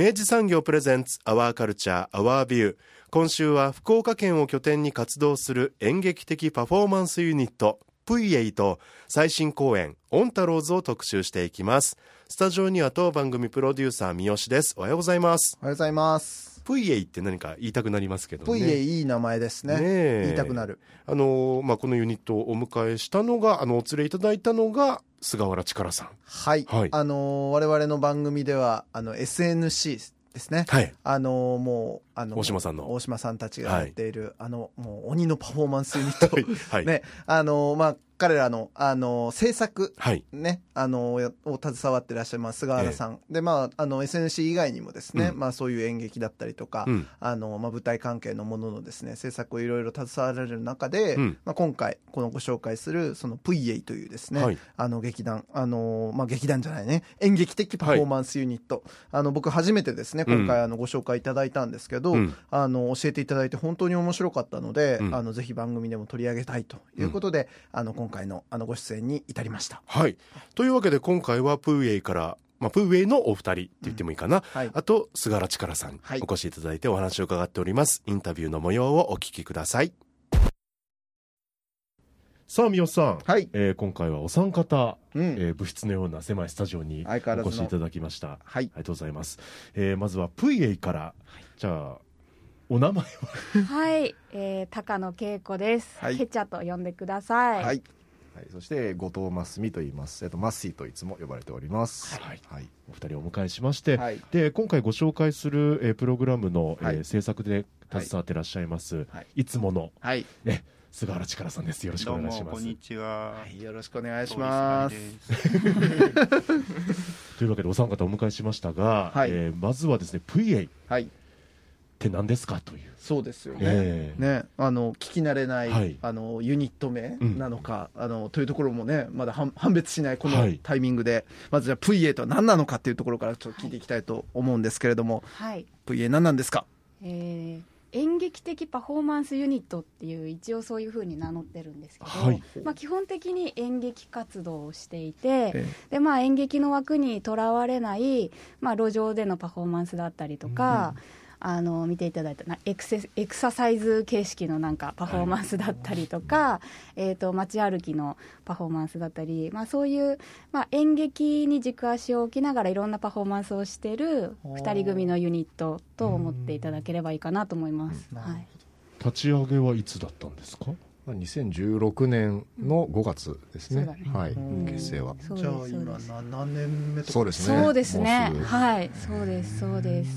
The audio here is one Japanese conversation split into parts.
明治産業プレゼンツアワーカルチャーアワービュー今週は福岡県を拠点に活動する演劇的パフォーマンスユニットプイエイと最新公演オンタローズを特集していきます。スタジオには当番組プロデューサー三好です。おはようございます。おはようございます。プイエイって何か言いたくなりますけどね。プイエイいい名前ですね。ね言いたくなる。あのまあこのユニットをお迎えしたのがあのお連れいただいたのが菅原力さん。はい、はい。あのー我々の番組ではあの SNC ですね。はい。あのーもうあの大島さんの。大島さんたちがやっている、あのもう鬼のパフォーマンスユニット、はい。ね。あのーまあ彼らの、あのー制作はい。ね、あのやを携わってらっしゃいます菅原さん、でまああの SNC 以外にもですね、うん。まあそういう演劇だったりとか、うん。あのまあ舞台関係のもののですね制作をいろいろ携わられる中で、うん。まあ今回このご紹介するそのプイエイというですね、はい。あの劇団あのまあ劇団じゃないね演劇的パフォーマンスユニット、あの僕初めてですね今回あのご紹介いただいたんですけど、うん。あの教えていただいて本当に面白かったので、うん。あのぜひ番組でも取り上げたいということで、あの今回のあのご出演に至りました。はい。というわけで今回はプーエイからまあ、プーエイのお二人って言ってもいいかな、はい。あと菅原力さんにはい。お越しいただいてお話を伺っております。インタビューの模様をお聞きください。さあ三好さん、はい、えー今回はお三方、うん。えー物質のような狭いスタジオにお越しいただきました。あはい。りがとうございます、えーまずはプイエイから、じゃあお名前ははい、えー、高野恵子です。はい。ケチャと呼んでください。はいはい、そして後藤真澄と言います。えっとマッシーといつも呼ばれております。はい。はい。お二人をお迎えしまして、はい。で今回ご紹介する、えープログラムの、えーはい。制作で携わっていらっしゃいます、はい。い、つものはい、ね菅原力さんです。よろしくお願いします。もこんにちは。はい、よろしくお願いします。というわけでお三方お迎えしましたが、はい。えーまずはですねプイエイ。っはい、て何ですかという、そうですよね。えーね、あの聞き慣れない、はい。あのユニット名うん。なのか、あのというところもねまだ判判別しないこのはい。タイミングで、まずじゃあ VA とは何なのかっていうところからちょっと聞いていきたいと思うんですけれども、はい、VA 何なんですか？えー演劇的パフォーマンスユニットっていう一応そういうふうに名乗ってるんですけど、はい。まあ、基本的に演劇活動をしていて、えでまあ、演劇の枠にとらわれない、まあ、路上でのパフォーマンスだったりとか、あの見ていただいたなエクセエクササイズ形式のなんかパフォーマンスだったりとか、えー、と街歩きのパフォーマンスだったり、まあ、そういう、まあ、演劇に軸足を置きながらいろんなパフォーマンスをしてる2人組のユニットと思っていただければいいかなと思います。うん。はい。立ち上げはいつだったんですか？まあ2016年の5月ですね。そうだね。はい。うん。結成は。じゃあ今な何年目とか？そうですね。そうですね。はい。そうですそうです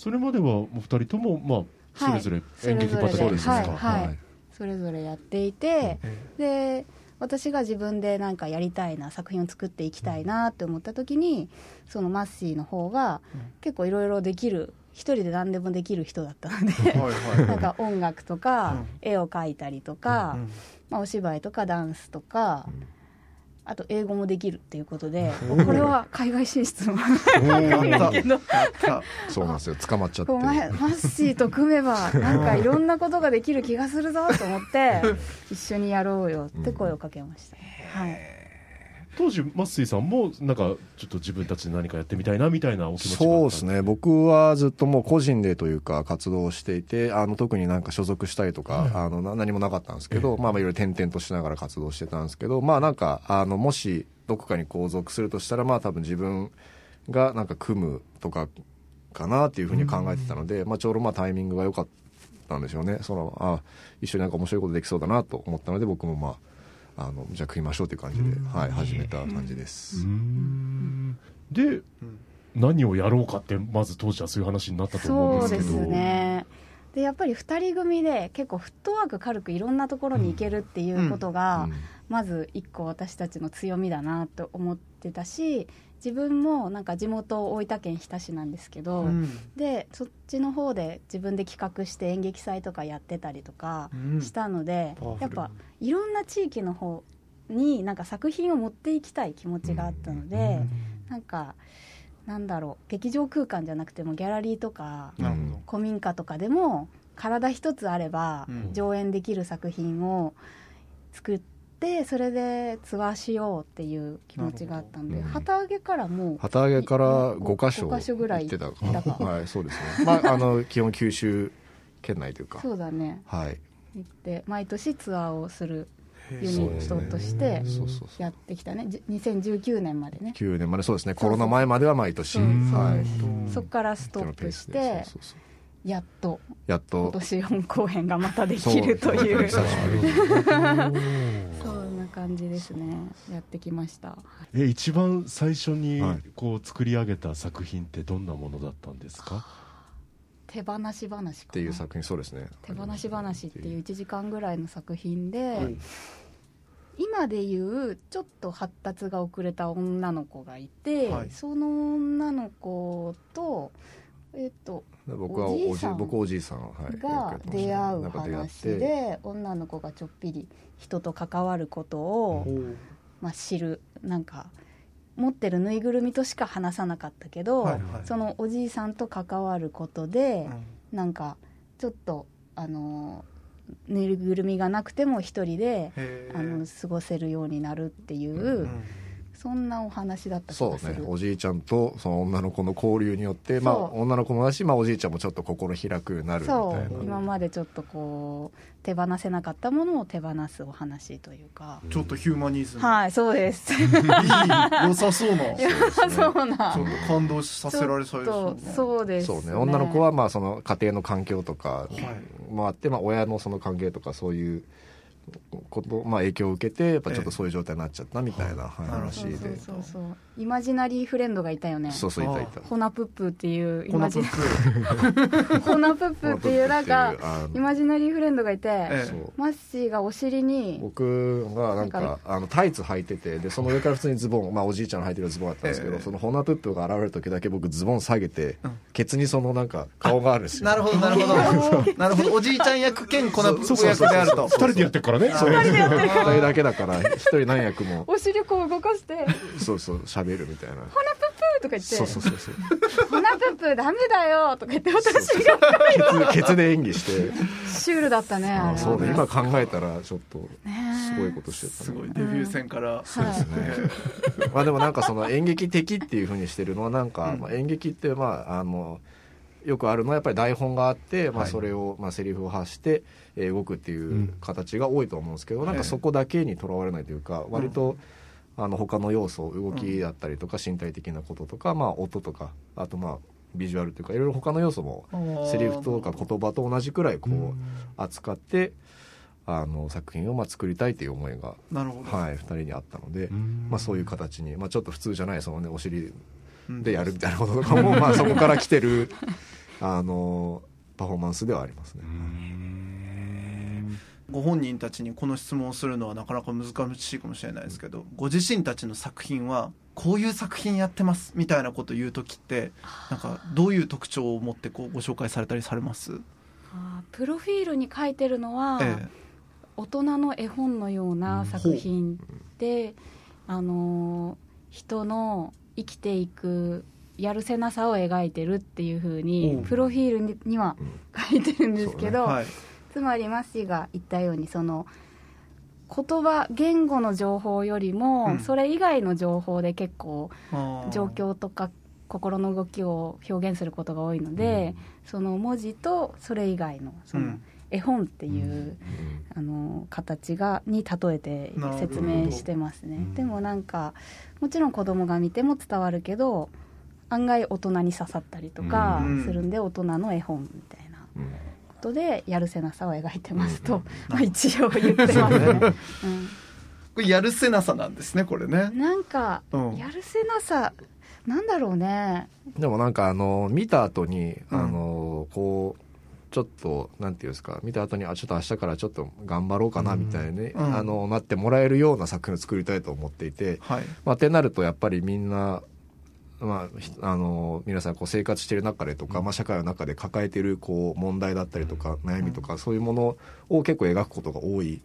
それまではお二人とも、まあ、そはい。れぞれ演劇畑それぞれですか、はいはい。はい。それぞれやっていて、で私が自分でなんかやりたいな作品を作っていきたいなって思った時にそのマッシーの方が結構いろいろできる一人で何でもできる人だったのでなんか音楽とかうん。絵を描いたりとか、うんまあ、お芝居とかダンスとか、あと英語もできるっていうことで これは海外進出も。そうなんですよ。捕まっちゃって。こう。ママッシーと組めばなんかいろんなことができる気がするぞと思って 一緒にやろうよって声をかけました、はい、当時マッスイさんもなんかちょっと自分たちで何かやってみたいなみたいなお気持ちそうですね。僕はずっともう個人でというか活動をしていて、あの特になんか所属したりとか、はい。あのな何もなかったんですけど、まあまあいろいろ転々としながら活動してたんですけど、まあなんかあのもしどこかにこう属するとしたら、まあ多分自分がなんか組むとかかなっていうふうに考えてたので、まあ、ちょうどまあタイミングが良かったんでしょうね。そのあ一緒になんか面白いことできそうだなと思ったので僕もまああのじゃあ食いましょうという感じで、はい、始めた感じです。で、何をやろうかってまず当時はそういう話になったと思そううんですですけどね。でやっぱり2人組で結構フットワーク軽くいろんなところに行けるっていうことが、うん。まず一個私たちの強みだなと思ってたし自分もなんか地元大分県日田市なんですけど、うん。でそっちの方で自分で企画して演劇祭とかやってたりとかうん。したので、パワフル。やっぱいろんな地域の方になんか作品を持っていきたい気持ちがあったので、なんかなんだろう劇場空間じゃなくてもギャラリーとか古民家とかでも体一つあればうん。上演できる作品を作ってそれでツアーしようっていう気持ちがあったんでなるほど。旗揚げからもう旗揚げから5箇所5箇所ぐらい行ってた。はいそうですね。まああの基本九州県内というか。そうだね。はい。行って毎年ツアーをするユニットとしてやってきたね。じ2019年までね。9年まで。そうですね。コロナ前までは毎年。そこからストップしてそうそうそうやっと。やっと。今年4公演がまたできるという。そう そんな感じですね。やってきました。え一番最初にはい。こう作り上げた作品ってどんなものだったんですか、手放し話かな。っていう作品そうですね。手放し話っていう1時間ぐらいの作品で、はい。今でいうちょっと発達が遅れた女の子がいて、はい。その女の子とえっと僕はおじおじいさん僕おじいさんはいが出会う話で女の子がちょっぴり人と関わることを、まあ、知るなんか持ってるぬいぐるみとしか話さなかったけど、はいはい。そのおじいさんと関わることで、うん。なんかちょっとあのぬいぐるみがなくても一人であの過ごせるようになるっていう、うんそんなお話だった気そうねおじいちゃんとその女の子の交流によってまあ女の子もだし、まあ、おじいちゃんもちょっと心開くようになるみたいそなう今までちょっとこう手放せなかったものを手放すお話というか、ちょっとヒューマニズム、はいそうです。いい良さそうな。ちょっそうなと感動させられそうですちょっとそうです、そうね女の子はまあその家庭の環境とかはいもあって、まあ、親のその関係とかそういうこと、まあ、影響を受けてやっぱちょっとそういう状態になっちゃったみたいな話で、そうそうそう。そうイマジナリーフレンドがいたよね。そうそう。いたいたホナプップっていうイマジップホナプップっていうなんかイマジナリーフレンドがいて、えマッシーがお尻に僕がなんかあのタイツ履いててでその上から普通にズボン、まあ、おじいちゃんの履いてるズボンだったんですけど、ええ。そのホナプップが現れる時だけ僕ズボン下げて、うん。ケツにそのなんか顔があるんですよ。なるほどなるほど。なるほど。おじいちゃん役兼コナプ役であると。二人でやってるからねそう二人だけだから一人何役も。お尻こう動かして。そうそう喋るみたいな「とか言って。そうそうそうそう「ホナプップダメだよ」とか言って私が。ケツケツで演技して。シュールだったね。あそうね。今考えたらちょっとねすごいことしてたすねごいデビュー戦から、そうですね。まあでもなんかその演劇的っていうふうにしてるのはなんか、うん。まあ、演劇ってまああのよくあるのはやっぱり台本があって、まあ、はい。それを、まあ、セリフを発して、えー動くっていううん。形が多いと思うんですけど、なんかそこだけにとらわれないというか割と、あの他の要素動きだったりとか身体的なこととか、まあ、音とかあとまあビジュアルというかいろいろ他の要素もセリフとか言葉と同じくらいこう扱ってあの作品をまあ作りたいという思いが、なるほど、はい、2人にあったので、うん。まあ、そういう形に、まあ、ちょっと普通じゃないその、ね、お尻うんでやるみたいなこととかも、まあ、そこから来てるあのパフォーマンスではありますね。ご本人たちにこの質問をするのはなかなか難しいかもしれないですけどご自身たちの作品はこういう作品やってますみたいなことを言う時ってなんかどういう特徴を持ってこうご紹介されたりされます、あープロフィールに書いてるのは、え大人の絵本のような作品で、あのー人の生きていくやるせなさを描いてるっていうふうおにうプロフィールにには書いてるんですけえど、はい、つまりマッシーが言ったようにその言葉言語の情報よりも、うん。それ以外の情報で結構状況とか心の動きを表現することが多いので、その文字とそれ以外のそのうん絵本っていう、あの形がに例えて説明してますね。でもなんかもちろん子供が見ても伝わるけど案外大人に刺さったりとかうん。するんで、大人の絵本みたいなうん。ことでやるせなさを描いてますと、まあ、一応言ってますね。これやるせなさなんですねこれね。うん、なんか、うん。やるせなさなんだろうね。でもなんかあの見た後にうん。あのこうちょっとなんていうんですか見た後にあちょっと明日からちょっと頑張ろうかなみたいに、うん。あのなってもらえるような作品を作りたいと思っていて、はい。まあ、ってなるとやっぱりみんな、まあ、ひあの皆さんこう生活している中でとか、まあ、社会の中で抱えているこう問題だったりとか悩みとか、そういうものを結構描くことが多い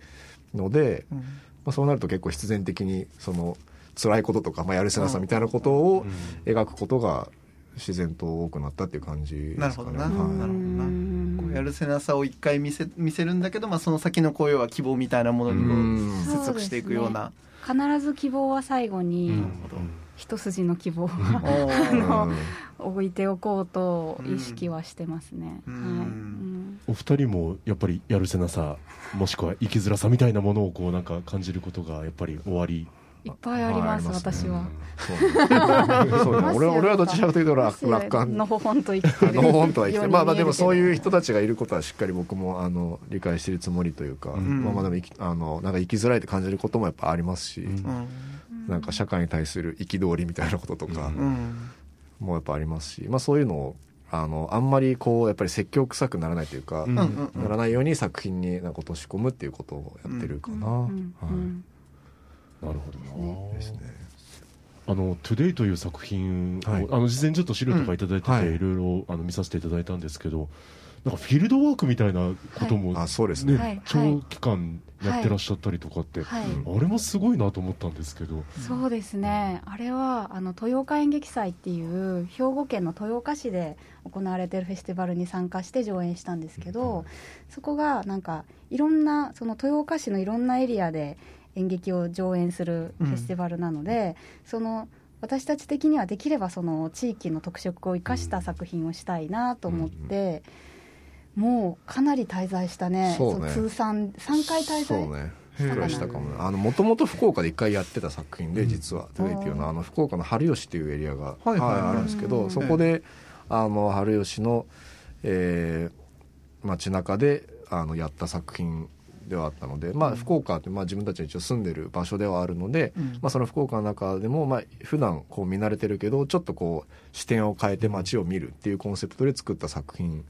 ので、うん。まあ、そうなると結構必然的にその辛いこととか、まあ、やるせなさみたいなことを描くことが自然と多くなったっていう感じですかね。なるほどな。はい。なるほどな。うん。こうやるせなさを一回見せ見せるんだけど、まあ、その先のこう要は希望みたいなものにこううん。接続していくような。必ず希望は最後に、なるほど。一筋の希望おはーのうん置いておこうと意識はしてますね、うん。はい。うん。お二人もやっぱりやるせなさもしくは生きづらさみたいなものをこうなんか感じることがやっぱり終わりいっぱいあります、はい私は。そうそうね。俺俺はどっちかというと楽楽観。のほほんと生きてるのほほんとは生きてまあまあでもそういう人人たちがいることはしっかり僕もあの理解しているつもりというか、ん。まあまあでも生きあのなんか生きづらいって感じることもやっぱありますし、なんか社会に対する憤りみたいなこととかうん。もやっぱありますし、まあそういうのをあのあんまりこうやっぱり説教臭くならないというか、ならないように作品になんか落とし込むっていうことをやってるかな、うん。はい。うんなるほどな。ですね。あの「Today」という作品を、はい。あの事前にちょっと資料とかいただいてて、うん。はい。いろいろあの見させていただいたんですけどなんかフィールドワークみたいなことも、あそうですね。はい。長期間やってらっしゃったりとかって、はい。あれもすごいなと思ったんですけど、そうですね、あれはあの豊岡演劇祭っていう兵庫県の豊岡市で行われているフェスティバルに参加して上演したんですけど、そこがなんかいろんなその豊岡市のいろんなエリアで演劇を上演するフェスティバルなので、その私たち的にはできればその地域の特色を生かした作品をしたいなと思って、もうかなり滞在したね。そうね。通算3回滞在そうね。ぐらいしたかもねあのもともと福岡で一回やってた作品で、実は「Today」っていうのはあの福岡の春吉っていうエリアが、はいはい。はいあるんですけど、うん。そこであの春吉の、えー街中であのやった作品ではあったので、まあ、福岡って、まあ、自分たちが一応住んでる場所ではあるので、うん。まあ、その福岡の中でも、まあ普段こう見慣れてるけどちょっとこう視点を変えて街を見るっていうコンセプトで作った作品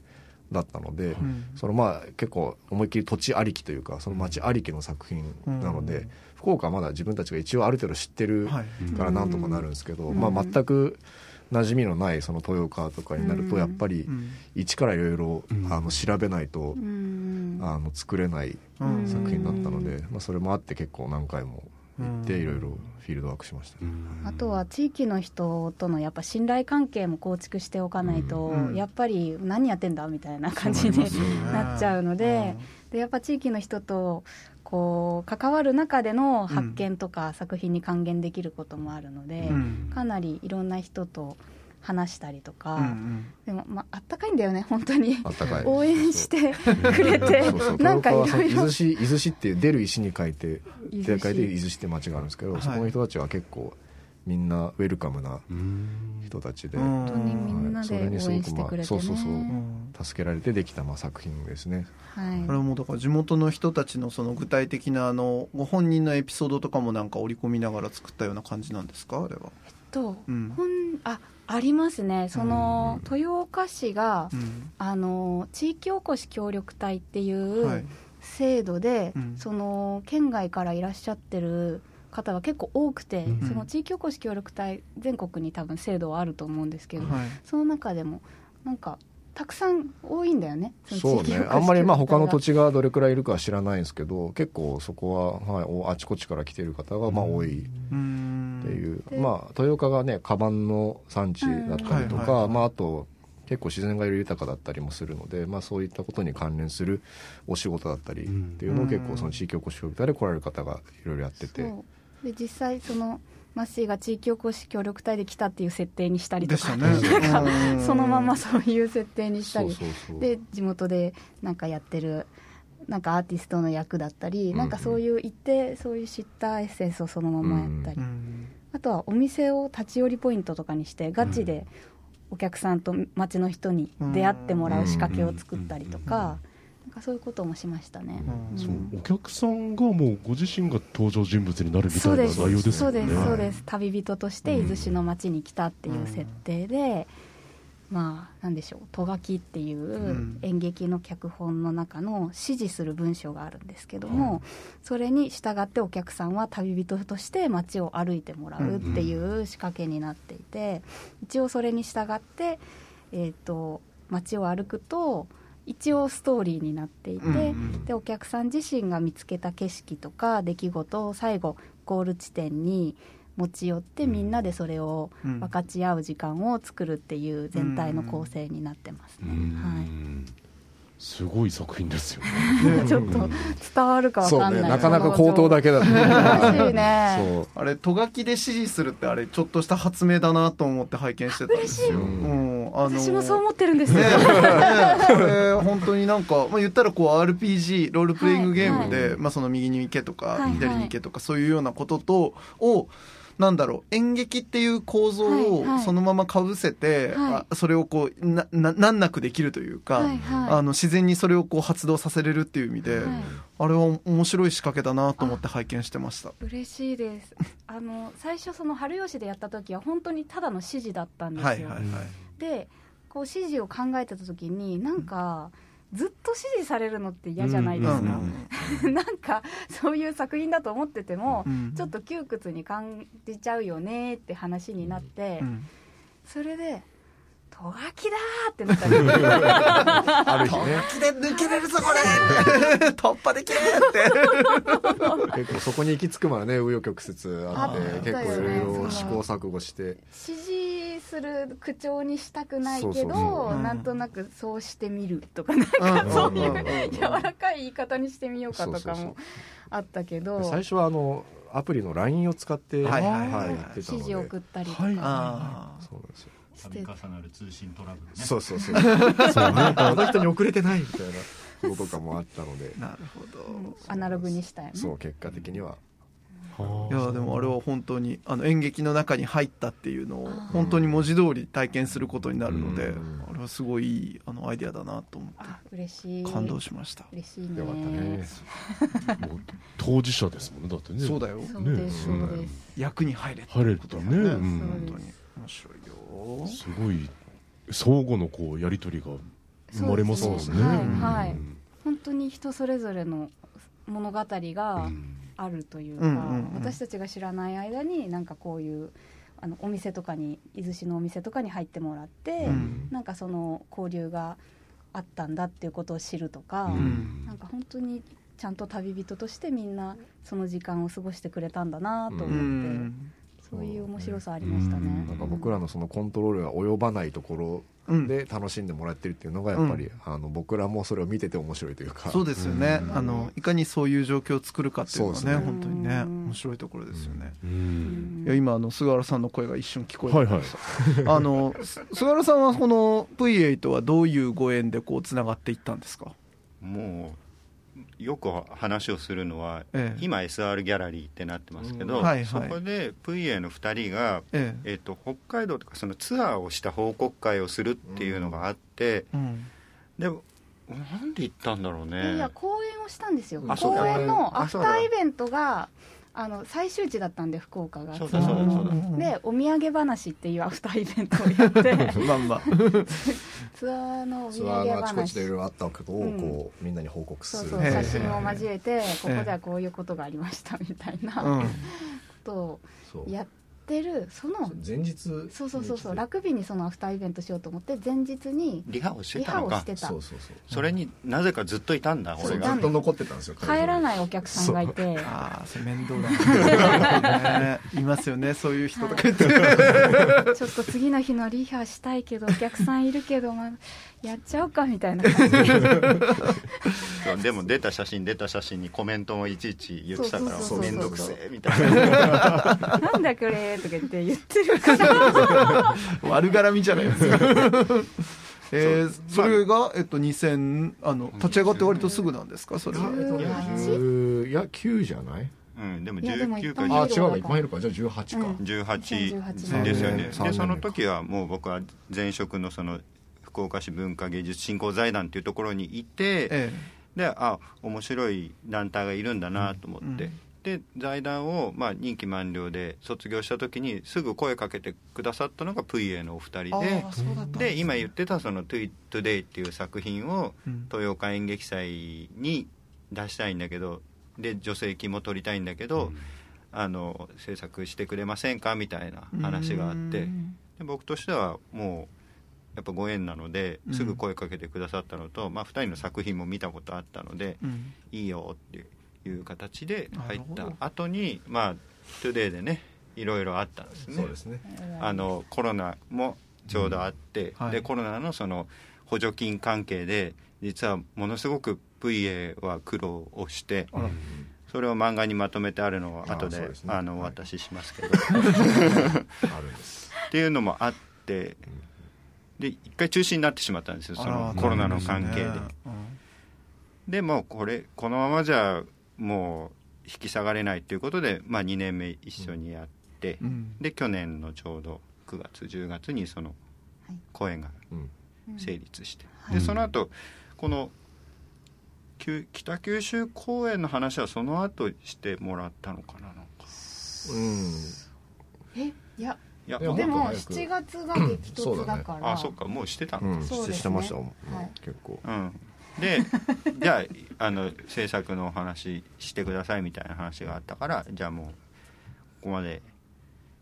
だったので、ん。そのまあ結構思いっきり土地ありきというかその街ありきの作品なので、うん。福岡はまだ自分たちが一応ある程度知ってるはい。からなんとかなるんですけど、うん。まあ、全く馴染みのないその豊岡とかになるとうん。やっぱりうん。一からいろいろうん。あの調べないとうん。あの作れないうん。作品だったので、まあ、それもあって結構何回も行ってうん。いろいろフィールドワークしました。あとは地域の人とのやっぱ信頼関係も構築しておかないと、うん。やっぱり何やってんだみたいな感じになっちゃうのででやっぱ地域の人とこう関わる中での発見とか作品に還元できることもあるので、うん。かなりいろんな人と話したりとか、うんうん。でも、まああったかいんだよね本当に。あったかい。応援してくれて。なんかいろいろ。豆市伊豆市っていう出る石に書いて伊豆市。手書いて伊豆市って町があるんですけど、はい。そこの人たちは結構みんなウェルカムなうん。人たちで、うん。本当にみんなで応援してくれてね、そうそうそう。うん。助けられてできたまあ作品ですね。はい。これはもうだから地元の人たちのその具体的なあのご本人のエピソードとかもなんか織り込みながら作ったような感じなんですか？あれは、と、うん。ほんあありますね。その、豊岡市が、うん。あの地域おこし協力隊っていはい。う制度で、うん。その県外からいらっしゃってる方が結構多くて、うん。その地域おこし協力隊全国に多分制度はあると思うんですけど、はい。その中でもなんかたくさん多いんだよね。のそうね。あんまりまあ他の土地がどれくらいいるかは知らないんですけど結構そこは、はいお、あちこちから来てる方がまあ多い。っうんていう、でまあ豊岡がねカバンの産地だったりとかまああと結構自然が豊かだったりもするので、まあ、そういったことに関連するお仕事だったりっていうのを結構その地域おこし協力隊で来られる方がいろいろやってて。そうで実際そのマッシーが地域おこし協力隊で来たっていう設定にしたりとか、ね。なんかうん。そのままそういう設定にしたりで地元でなんかやってるなんかアーティストの役だったり、うん。なんかそういう言ってそういう知ったエッセンスをそのままやったり、うん。あとはお店を立ち寄りポイントとかにしてガチでお客さんと街の人に出会ってもらう仕掛けを作ったりとかなんかそういうこともしましたね。うん。そうお客さんがもうご自身が登場人物になるみたいなそうです。内容ですよね。そうです。そうです。旅人として伊豆市の町に来たっていう設定で、まあなんでしょう「とがき」っていうん。演劇の脚本の中の指示する文章があるんですけども、それに従ってお客さんは旅人として街を歩いてもらうっていう仕掛けになっていて一応それに従って、えー、と街を歩くと一応ストーリーになっていて、うんでお客さん自身が見つけた景色とか出来事を最後ゴール地点に持ち寄ってみんなでそれをうん。分かち合う時間を作るっていう全体の構成になってますね、うん。すごい作品ですよね。はい、ちょっと伝わるかわかんない。ねなかなか口頭だけだと難しいね。そう。あれとがきで指示するってあれちょっとした発明だなと思って拝見してたんですよ、嬉うんあの私もそう思ってるんです。よ、ねね。これ本当になんか、まあ、言ったらこう RPG ロールプレイングゲームで、はいまあ、その右に行けとか、はいはい。左に行けとかそういうようなこととをなんだろう演劇っていう構造はいをはい。そのままかぶせて、はあそれをこうなな難なくできるというか、はいはい。あの自然にそれをこう発動させれるっていう意味で、はい。あれは面白い仕掛けだなと思って拝見してました。嬉しいです。あの最初その春吉でやった時は本当にただの指示だったんですよ、はいはいはい。でこう指示を考えてた時になんかずっと指示されるのって嫌じゃないですか、なんかそういう作品だと思ってても、うん。ちょっと窮屈に感じちゃうよねって話になって、うん。それで「とがきだ!」ってなったんですよある日ね気で抜けれるぞこれ。突破できるって。結構そこに行き着くまでね紆余曲折あって結構いろいろ試行錯誤して。指示する口調にしたくないけどそうそうそう。なんとなくそうしてみるとかなんかそういう柔らかい言い方にしてみようかとかそうそうそう。もあったけど。最初はあのアプリの LINE を使ってはい指示を送ったりとか、はい。あそうなんですよ度重なる通信トラブルね。そうそうそう。そうなんかあの人に遅れてないみたいなこととかもあったので。あ なるほど、うんアナログにしたよね。そう結果的には。はいやでもあれは本当にあの演劇の中に入ったっていうのを本当に文字通り体験することになるので、うん。あれはすごいいいあのアイデアだなと思っあ嬉しい。て感動しました、嬉しいね。よかったね。もう当事者ですもんねだってね。そうだよ。そうです、ねそうです。役に入れって入れるとね、うん。そう本当に。面白いよすごい相互のこうやり取りが生まれますもんね。そうですね。はい本当に人それぞれの物語がうん。あるというか、うんうんうん。私たちが知らない間になんかこういうあのお店とかに伊豆市のお店とかに入ってもらって、うん。なんかその交流があったんだっていうことを知るとか、ん。なんか本当にちゃんと旅人としてみんなその時間を過ごしてくれたんだなと思って、うんそういう面白さありましたね。うん。なんか僕らのそのコントロールが及ばないところうん。で楽しんでもらってるっていうのがやっぱり、あの僕らもそれを見てて面白いというか。そうですよね、うん。あのいかにそういう状況を作るかっていうのはねね。本当にねうん。面白いところですよね、ううん。んいや今あの菅原さんの声が一瞬聞こえてはいはい。あのす菅原さんはこの V8 はどういうご縁でこうつながっていったんですか、もうよく話をするのは、ええ。今 SR ギャラリーってなってますけど、うん。はいはい。そこで VA の2人が、ええ。っと北海道とかそのツアーをした報告会をするっていうのがあって、えうん、でもなんで行ったんだろうね。いや公演をしたんですよ。公演のアフターイベントがあの最終地だったんで福岡が。そうだそうだそうだ。でお土産話っていう アフターイベントをやって。ツアーのお土ツアー産のあちこちでい話ろいろあったことをうん。こう、みんなに報告する。そうそうええ写真を交えてここええではこういうことがありましたみたいなうん。ことをそうやってるその前日そうそうそうそうに来て楽日にそのアフターイベントしようと思って前日にリハをしてリたのか。ハをしてた。そうそうそう。それになぜかずっといたんだ俺が。ずっと残ってたんですよ帰らないお客さんがいて。ああそれ面倒だね いますよねそういう人とか言って、ちょっと次の日のリハしたいけどお客さんいるけど、まあ、やっちゃうかみたいな。感 じでも出た写真出た写真にコメントもいちいち言ってたから面倒くせえみたいな。なんだこれとか言って言ってるから。悪絡みじゃないですか。えー、それが、えっと、2000あの立ち上がって割とすぐなんですか？それは、うん10いや9じゃない？うん、でもいやでも19か一般あ違うかいっぱいいるか。じゃあ18か、うん。18 18ですよね。でその時はもう僕は前職のその福岡市文化芸術振興財団っていうところにいて、えであ面白い団体がいるんだなと思って、うんで財団を、まあ、任期満了で卒業した時にすぐ声かけてくださったのが VA のお二人で。でね。言ってたその「Today」っていう作品をうん。豊岡演劇祭に出したいんだけどで助成金も取りたいんだけど、あの制作してくれませんかみたいな話があって。うん。で僕としてはもうやっぱご縁なのでうん。すぐ声かけてくださったのと、まあ、2人の作品も見たことあったのでうん。いいよっていう形で入った後にまあ「Today」でねいろいろあったんですね。そうですね。あのコロナもちょうどあって、うん。はい。でコロナのその補助金関係で実はものすごく VA は苦労をしてそれを漫画にまとめてあるのを後でですね。あのおはい。渡ししますけど、あるんです。っていうのもあってで一回中止になってしまったんですよ。そのコロナの関係で。うん。でもうこれこのままじゃもう引き下がれないということで、まあ、2年目一緒にやって、うん。で去年のちょうど9月10月にそのはい。公演がうん。成立して、はい。でその後この旧北九州公演の話はその後してもらったのかななんか。うん。えいやいやでももっと早く。7月が激突だから、あそっかもうしてたのか。うん。そうですね。してましたもん、はい。結構。うん、で じゃああの制作のお話してくださいみたいな話があったからじゃあもうここまで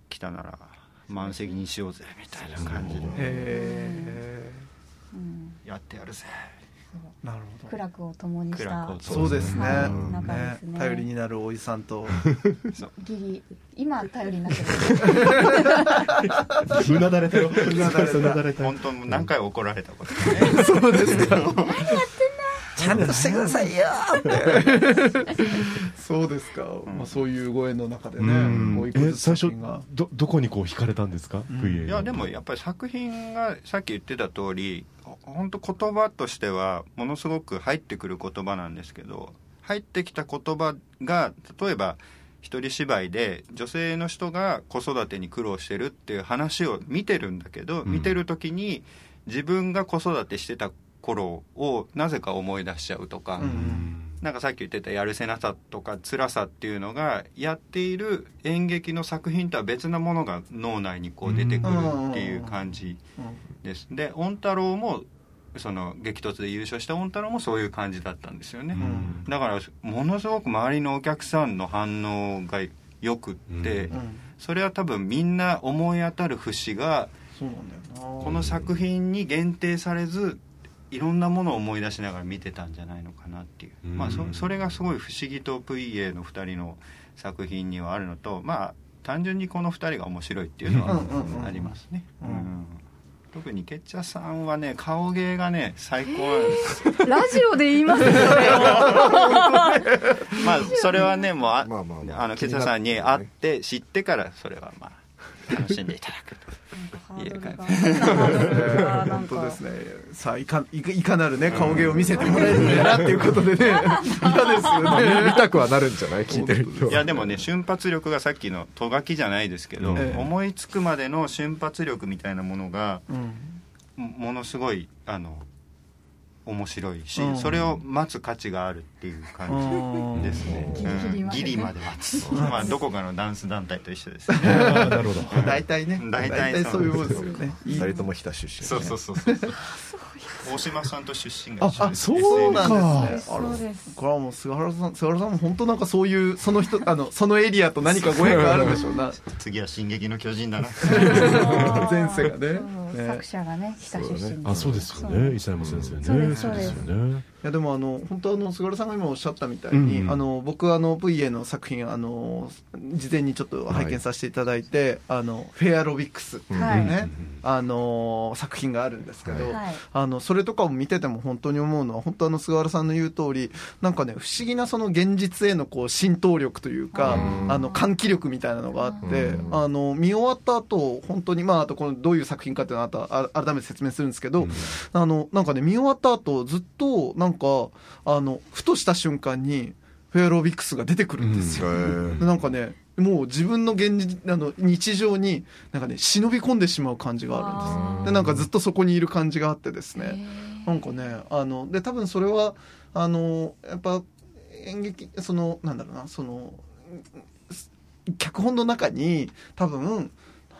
来たなら満席にしようぜみたいな感じでへうん。やってやるぜえなるほど。苦楽を共にし苦た。そうですね。頼りになるおじさんと。ギリ今頼りになってる。うなだれたようなだれた。本当もう何回怒られたことそうですかちゃんとしてくださいよって。そうですか、まあ、そういうご縁の中でね最初作品が。どどこにこう惹かれたんですか、いやでもやっぱり作品がさっき言ってた通り本当言葉としてはものすごく入ってくる言葉なんですけど入ってきた言葉が例えば一人芝居で女性の人が子育てに苦労してるっていう話を見てるんだけど、うん見てる時に自分が子育てしてた頃をなぜか思い出しちゃうとか、うんなんかさっき言ってたやるせなさとか辛さっていうのがやっている演劇の作品とは別なものが脳内にこう出てくるっていう感じです。で御太郎もその激突で優勝した御太郎もそういう感じだったんですよね。うん。だからものすごく周りのお客さんの反応がよくって、うん。それは多分みんな思い当たる節がこの作品に限定されずいろんなものを思い出しながら見てたんじゃないのかなっていう、うん。まあ、そそれがすごい不思議と VA の2人の作品にはあるのとまあ単純にこの2人が面白いっていうのはありますね、うん。うん特にケッチャさんはね顔芸がね最高なんです。ラジオで言いますよね まあそれはねもうあ,、まあまあまあ。あのケッチャさんに会って知ってからそれはまあ楽しんでいただく。本当ですね。さあいかいかいかなるね顔芸を見せてもらえるんだなっていうことでね。嫌ですよね。見たくはなるんじゃない聞いてる人いやでもね瞬発力がさっきのとがきじゃないですけど、思いつくまでの瞬発力みたいなものがうん。もものすごいあの面白いし、うん。それを待つ価値があるっていう感じですね、ギリまで。待つ、まあどこかのダンス団体と一緒ですね。なるほど。大体ね。大体そういうもんですよね。二人とも日田出身そうそうそうそう。大島さんと出身が一緒です。そうなんかですね。そうです。これはもう菅原さん菅原さんも本当なんかそういうその人あの そのエリアと何かご縁があるんでしょうな。次は「進撃の巨人」だな。前世がね。そう。ね作者がね北出身あそうですよね。伊佐山先生ね。そうですそうです。よねいやでもあの本当あの菅原さんが今おっしゃったみたいに、うんあの僕あの VA の作品あの事前にちょっと拝見させていただいて、あのフェアロビックスっていうはい。ね、あの作品があるんですけど、はい。あのそれとかを見てても本当に思うのは本当あの菅原さんの言う通りなんかね不思議なその現実へのこう浸透力というか、うん。あの喚起力みたいなのがあって、うん。あの見終わった後本当にまああとこのどういう作品かっていうのはあとあ改めて説明するんですけど、あのなんかね見終わった後ずっとなんかあのふとした瞬間にフェアロビクスが出てくるんですよ、でなんかねもう自分の現実あの日常になんかね忍び込んでしまう感じがあるんです。でなんかずっとそこにいる感じがあってですね。なんかねあので多分それはあのやっぱ演劇そのなんだろうなその脚本の中に多分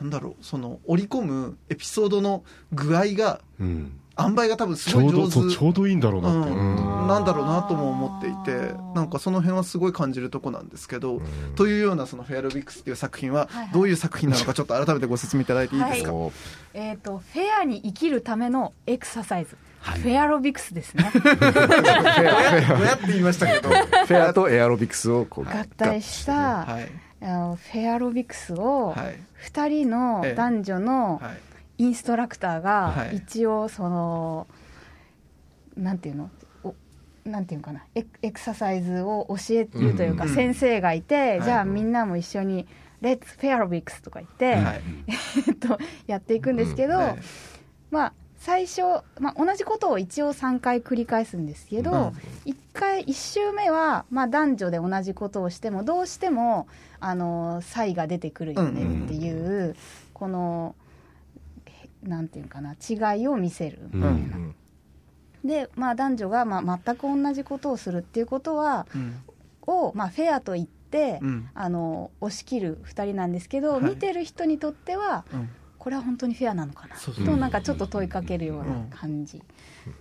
なんだろうその織り込むエピソードの具合がうん。塩梅が多分すちょうどごい上手ちょうどいいんだろうなっていう、うん、なんだろうなとも思っていてなんかその辺はすごい感じるとこなんですけど、というようなその「フェアロビックス」っていう作品はどういう作品なのかちょっと改めてご説明いただいていいですか、はこえっ、とフェアに生きるためのエクササイズ、フェアロビクスですね。うフェア。フェアって言いましたけどフェアとエアロビクスをこう合体した、はいあのフェアロビクスをはい。2人の男女のはい。インストラクターはい。が一応そのなんていうの？おなんていうのかな？エクササイズを教えるというかうん先生がいて、はいじゃあみんなも一緒に「レッツフェアロビクス」とか言って、はい。えっとやっていくんですけど、はいまあ最初、まあ、同じことを一応3回繰り返すんですけど、うん。1回1周目は、まあ、男女で同じことをしてもどうしてもあの差異が出てくるよねっていう、このへなんていうかな違いを見せるみたいな。うんで、まあ、男女が、まあ、全く同じことをするっていうことはうん。を、まあ、フェアと言って、うん。あの押し切る2人なんですけど、はい。見てる人にとってはうんこれは本当にフェアなのかな？となんかちょっと問いかけるような感じ、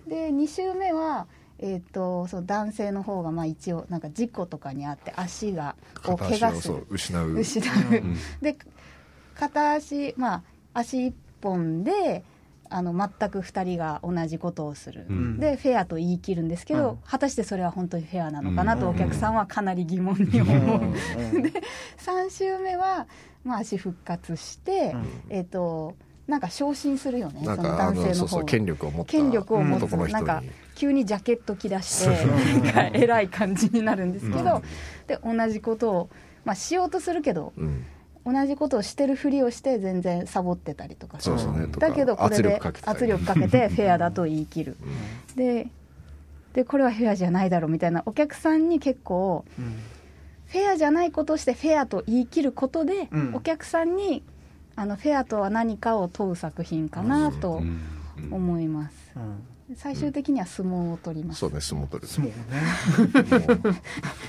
で2週目は、えー、とそう男性の方がまあ一応なんか事故とかにあって足がを怪我する。う失う。失う、うん。で片足まあ足一本であの全く2人が同じことをする、うん。でフェアと言い切るんですけど、うん。果たしてそれは本当にフェアなのかなとうん。お客さんはかなり疑問に思う、うん。3週目は、まあ、足復活して、うん。えっ、となんか昇進するよねその男性の方。権力を持った。権力を持つ男の人に。なんか急にジャケット着出して偉い感じになるんですけど、で同じことを、まあ、しようとするけどうん。同じことをしてるふりをして全然サボってたりとか。そうねだけどこれで圧力かけてたり。圧力かけてフェアだと言い切る。ででこれはフェアじゃないだろうみたいなお客さんに結構うんフェアじゃないことをしてフェアと言い切ることで、うん。お客さんにあのフェアとは何かを問う作品かなとうん。思います、うん。最終的には相撲を取ります、そうね相撲取る相撲ね。もう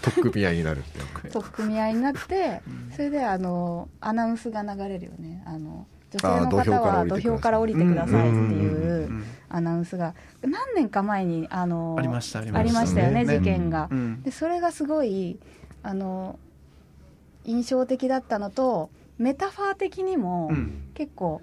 取っ組み合いになるっていう。取っ組み合いになってそれであのアナウンスが流れるよね。あの女性の方は土俵俵から降りてくださいっていううんアナウンスが。何年か前にあのありましたありありましたよねね事件が、うん。でそれがすごいあの印象的だったのとメタファー的にもうん。結構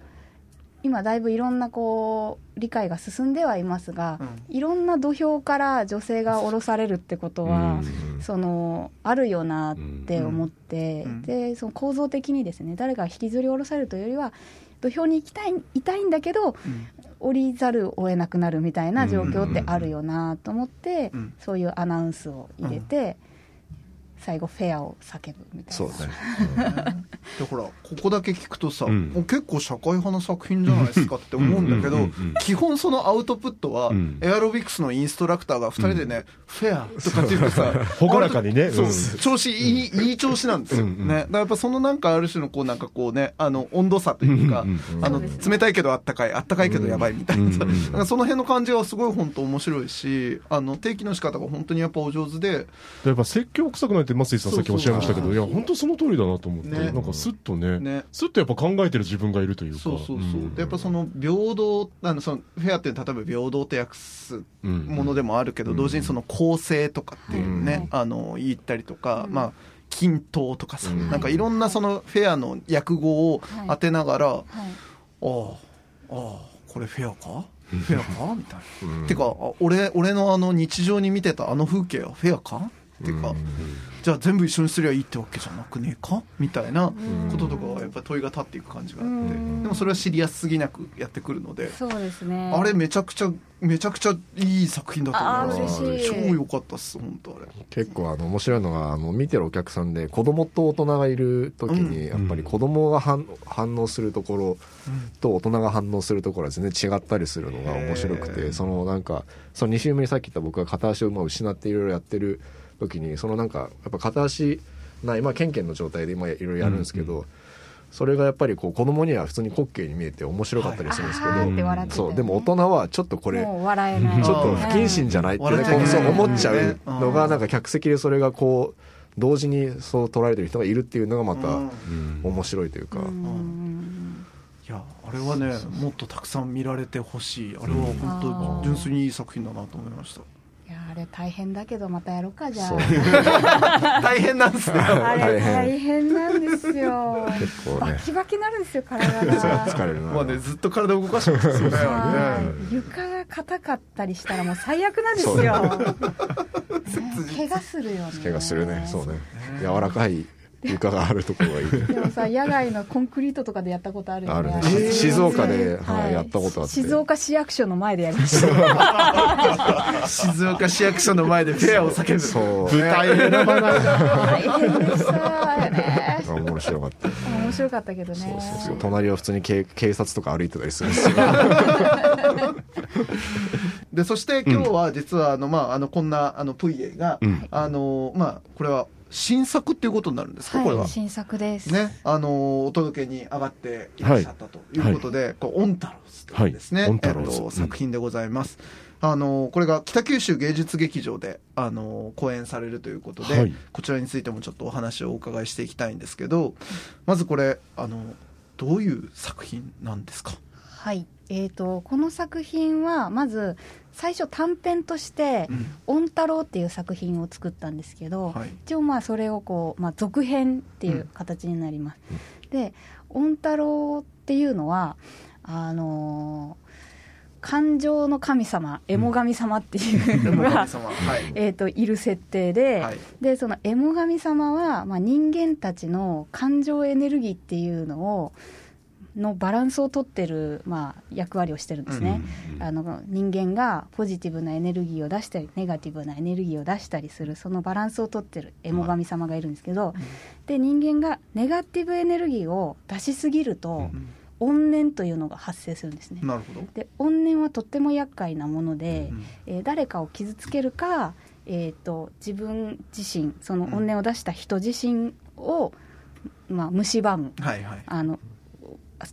今だいぶいろんなこう理解が進んではいますが、いろんな土俵から女性が降ろされるってことは、うん。そのあるよなって思って、うん。でその構造的にですね誰かが引きずり下ろされるというよりは土俵に行きたいいたいんだけどうん。降りざるを得なくなるみたいな状況ってあるよなと思って、うん。そういうアナウンスを入れて、最後フェアを叫ぶみたいな。そうね。でほらここだけ聞くとさ、うん。もう結構社会派な作品じゃないですかって思うんだけど、基本そのアウトプットは、うん。エアロビクスのインストラクターが2人でね、フェアとかって言ってさ 朗らかにね。調子いい、いい調子なんですよ、うんうん。ね。だからやっぱそのなんかある種のこうなんかこうねあの温度差というか、うんうんあの冷たいけどあったかいあったかいけどやばいみたいな。さ、うんうんうん。なんかその辺の感じはすごい本当面白いしあの定期の仕方が本当にやっぱお上手で。やっぱ説教臭くないって松井さんさっきおっしゃいましたけど。い。や本当その通りだなと思って、ね。なんかスッとねね。スッとやっぱ考えてる自分がいるというか。そうそうそう、ん。でやっぱその平等あのそのフェアっていうのは例えば平等って訳すうんものでもあるけど、うん。同時にその公正とかっていうね、うん。あの言ったりとか、うん。まあ均等とかさ、うん。なんかいろんなそのフェアの訳語を当てながら、あはい。あああこれフェアか？フェアか？みたいな、うん。てかあ俺俺のあの日常に見てたあの風景はフェアか？っていうか、うん。じゃあ全部一緒にすりゃいいってわけじゃなくねえか？みたいなうん。こととかはやっぱ問いが立っていく感じがあって、うん。でもそれはシリアスすぎなくやってくるので、そうですね。あれめちゃくちゃめちゃくちゃいい作品だとあ思いますー嬉しい。超良かったっす本当あれ。結構あの面白いのがあの見てるお客さんで子供と大人がいる時にやっぱり子供が反反応するところと大人が反応するところは全然違ったりするのが面白くてそのなんかその2週目にさっき言った僕が片足をまあ失っていろいろやってる時にそのなんかやっぱ片足ないまあケンケンの状態で今いろいろやるんですけど、それがやっぱりこう子供には普通に滑稽に見えて面白かったりするんですけど、あーって笑ってたよねそうでも大人はちょっとこれちょっと不謹慎じゃないってねこうそう思っちゃうのうんがなんか客席でそれがこう同時にそう捉えてる人がいるっていうのがまたうん。面白いというか、うん。いやあれはねもっとたくさん見られてほしい。あれは本当純粋にいい作品だなと思いましたあれ大変だけどまたやろうかじゃあ。大変なんですねあれ大変なんですよ。結構ね。バキバキになるんですよ体が。疲れるな、まあねずっと体動かしてますよね床が硬かったりしたらもう最悪なんですよ、ね。怪我するよね。怪我するね。そうね。柔らかい床があるところがいい。でもさ野外のコンクリートとかでやったことあるよね。あるね。えー静岡ではい。やったことあって。静岡市役所の前でやりました。れ静岡市役所の前でフェアを叫ぶ。そう。舞台選ばない大変でしたよね。面白かった。面白かったけどね。そうそうそう。隣は普通に警警察とか歩いてたりするんですよ。でそして今日は実はあの、まあ、あのこんなあのプイエが、うん。あのまあこれは新作っていうことになるんですか、これは？はい新作です。ねあのお届けに上がっていらっしゃったということで、こうオンタロスというですね、はいえっと作品でございます、あのこれが北九州芸術劇場であの公演されるということで、はい。こちらについてもちょっとお話をお伺いしていきたいんですけどまずこれあのどういう作品なんですか？はい。えー、とこの作品はまず最初短編としてうん「オン太郎」っていう作品を作ったんですけど、はい。一応まあそれをこう、まあ、続編っていう形になります、で「オン太郎」っていうのはあのー感情の神様エモ神様っていうのが、様。はい。えー、といる設定で、はい。でそのエモ神様は、まあ、人間たちの感情エネルギーっていうのをのバランスをとってる、まあ、役割をしてるんですね、あの人間がポジティブなエネルギーを出したりネガティブなエネルギーを出したりするそのバランスをとってるエモ神様がいるんですけど、で人間がネガティブエネルギーを出しすぎると、怨念というのが発生するんですね。なるほど、で怨念はとっても厄介なもので、うんえー誰かを傷つけるか、えー、と自分自身その怨念を出した人自身を、まあ、蝕む。はいはい、あの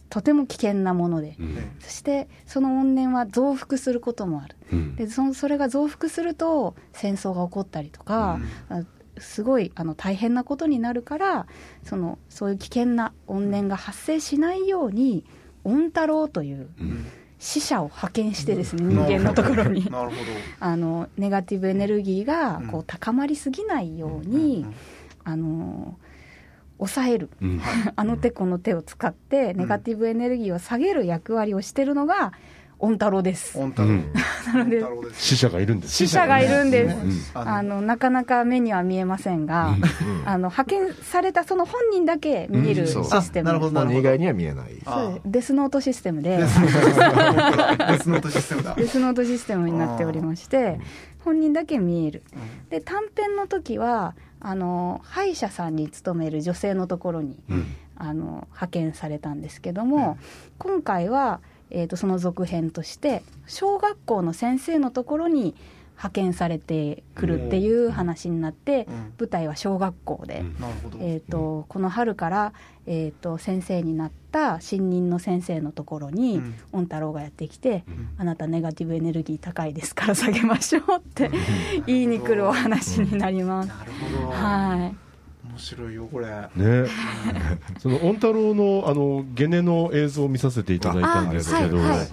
とても危険なもので、うん。ねそしてその怨念は増幅することもある。うん。でそのそれが増幅すると戦争が起こったりとか、あすごいあの大変なことになるからそのそういう危険な怨念が発生しないように恩太郎といううん。死者を派遣してですね、人間のところに。あのネガティブエネルギーがうん。こう高まりすぎないように、あの抑える。うん。あの手この手を使ってネガティブエネルギーを下げる役割をしてるのが恩太郎です。オンタロ。うん。なので死者がいるんです。死者がいるんです。うん。あのなかなか目には見えませんが、あの派遣されたその本人だけ見えるシステム、あなるほど本人以外には見えない。デスノートシステムで。デスノートシステムデスノートシステムだ。デスノートシステムになっておりまして本人だけ見える。で短編の時はあの歯医者さんに勤める女性のところにうん。あの派遣されたんですけども、今回は、えー、とその続編として小学校の先生のところに派遣されてくるっていう話になって、うん。舞台は小学校で、うん。なるほど、えー、とこの春から、えー、と先生になった新任の先生のところにうん。恩太郎がやってきて、うん。あなたネガティブエネルギー高いですから下げましょうって 言いに来るお話になります。なるほど、はい。面白いよこれ。ね、その御太郎のあのゲネの映像を見させていただいたんですけどはいはい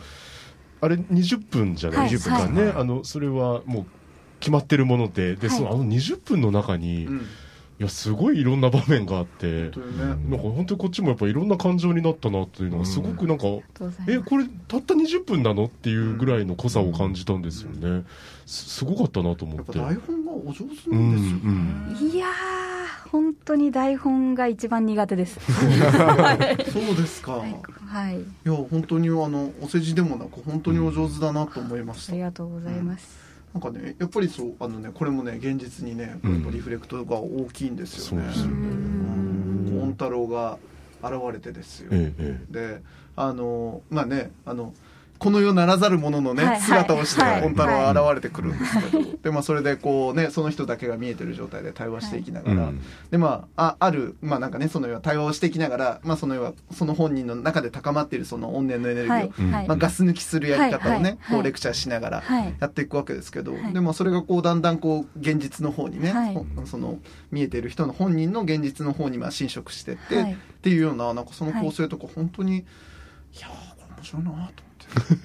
れ20分じゃない？ですか。ね、はい。あのそれはもう決まってるもので。で、はい。そのあの20分の中に、いうん。やすごいいろんな場面があって。というね、なんか本当にこっちもやっぱいろんな感情になったなっていうのがすごくなんか、うございますえこれたった20分なの？っていうぐらいの濃さを感じたんですよね、すすごかったなと思やって台本がお上手なんですようね、んうん。いやー本当に台本が一番苦手です。そうですか、い、はい、や本当にあのお世辞でもなく本当にお上手だなと思いました、ありがとうございます。なんかねやっぱりそうあのねこれもね現実にねうん。やっぱリフレクトが大きいんですよね、そうですよねうん恩太郎が現れてですよ、えええであのまあねあのこの世ならざるもののね、はいはい。姿をしてはい。本太郎は現れてくるんですけど、でまあそれでこうねその人だけが見えてる状態で対話していきながら、うん。でまあああるまあなんかねその要は対話をしていきながらまあその要はその本人の中で高まっているその怨念のエネルギーを、まあ、ガス抜きするやり方をね、こうレクチャーしながらはい。やっていくわけですけど、はい。でもそれがこうだんだんこう現実の方にね、その見えている人の本人の現実の方にまあ侵食してって、はい。っていうようななんかその構成とか本当に、い、やーこれ面白いなと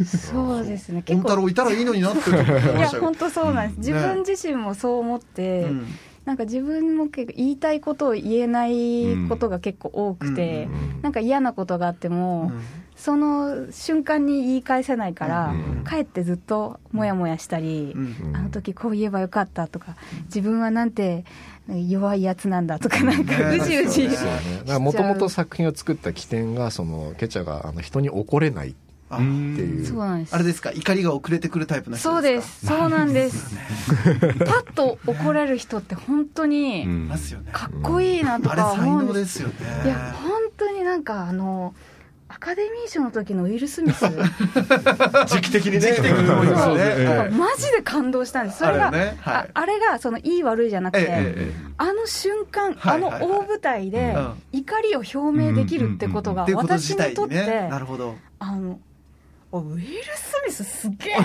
そうですね。本太郎いたらいいのになって思いいや本。当そうなんです、自分自身もそう思って、うん。なんか自分も結構言いたいことを言えないことが結構多くて、うん。なんか嫌なことがあっても、うん。その瞬間に言い返せないから、うん。かえってずっとモヤモヤしたり、うん。あの時こう言えばよかったとか自分はなんて弱いやつなんだとかなんかね。うじうじもともと作品を作った起点がそのケチャがあの人に怒れないっあていう。そうなんです。あれですか？怒りが遅れてくるタイプの人そうでです。すそうなんですパッと怒れる人って本当にうん。かますよね。かっこいいなとあれ才か思うんで、能ですすよね。いや本当になんかあのアカデミー賞の時のウィル・スミス。時期的にね。時期的に多いですね。マジで感動したんです。それがあれね。はい。ああれがそのいい悪いじゃなくて、えええええあの瞬間、はいはい。はいあの大舞台でうん。怒りを表明できるってことが私にとって、なるほど。あのあウィル・スミスすげえ。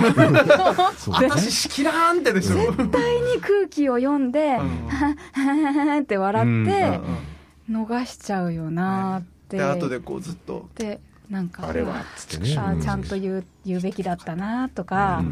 私しきらーんってでしょ。絶対に空気を読んで、うん。はははって笑うんってうん。逃しちゃうよなーって、で後でこうずっと。でなんかあれはっつってね。ちゃんと言う言うべきだったなとか、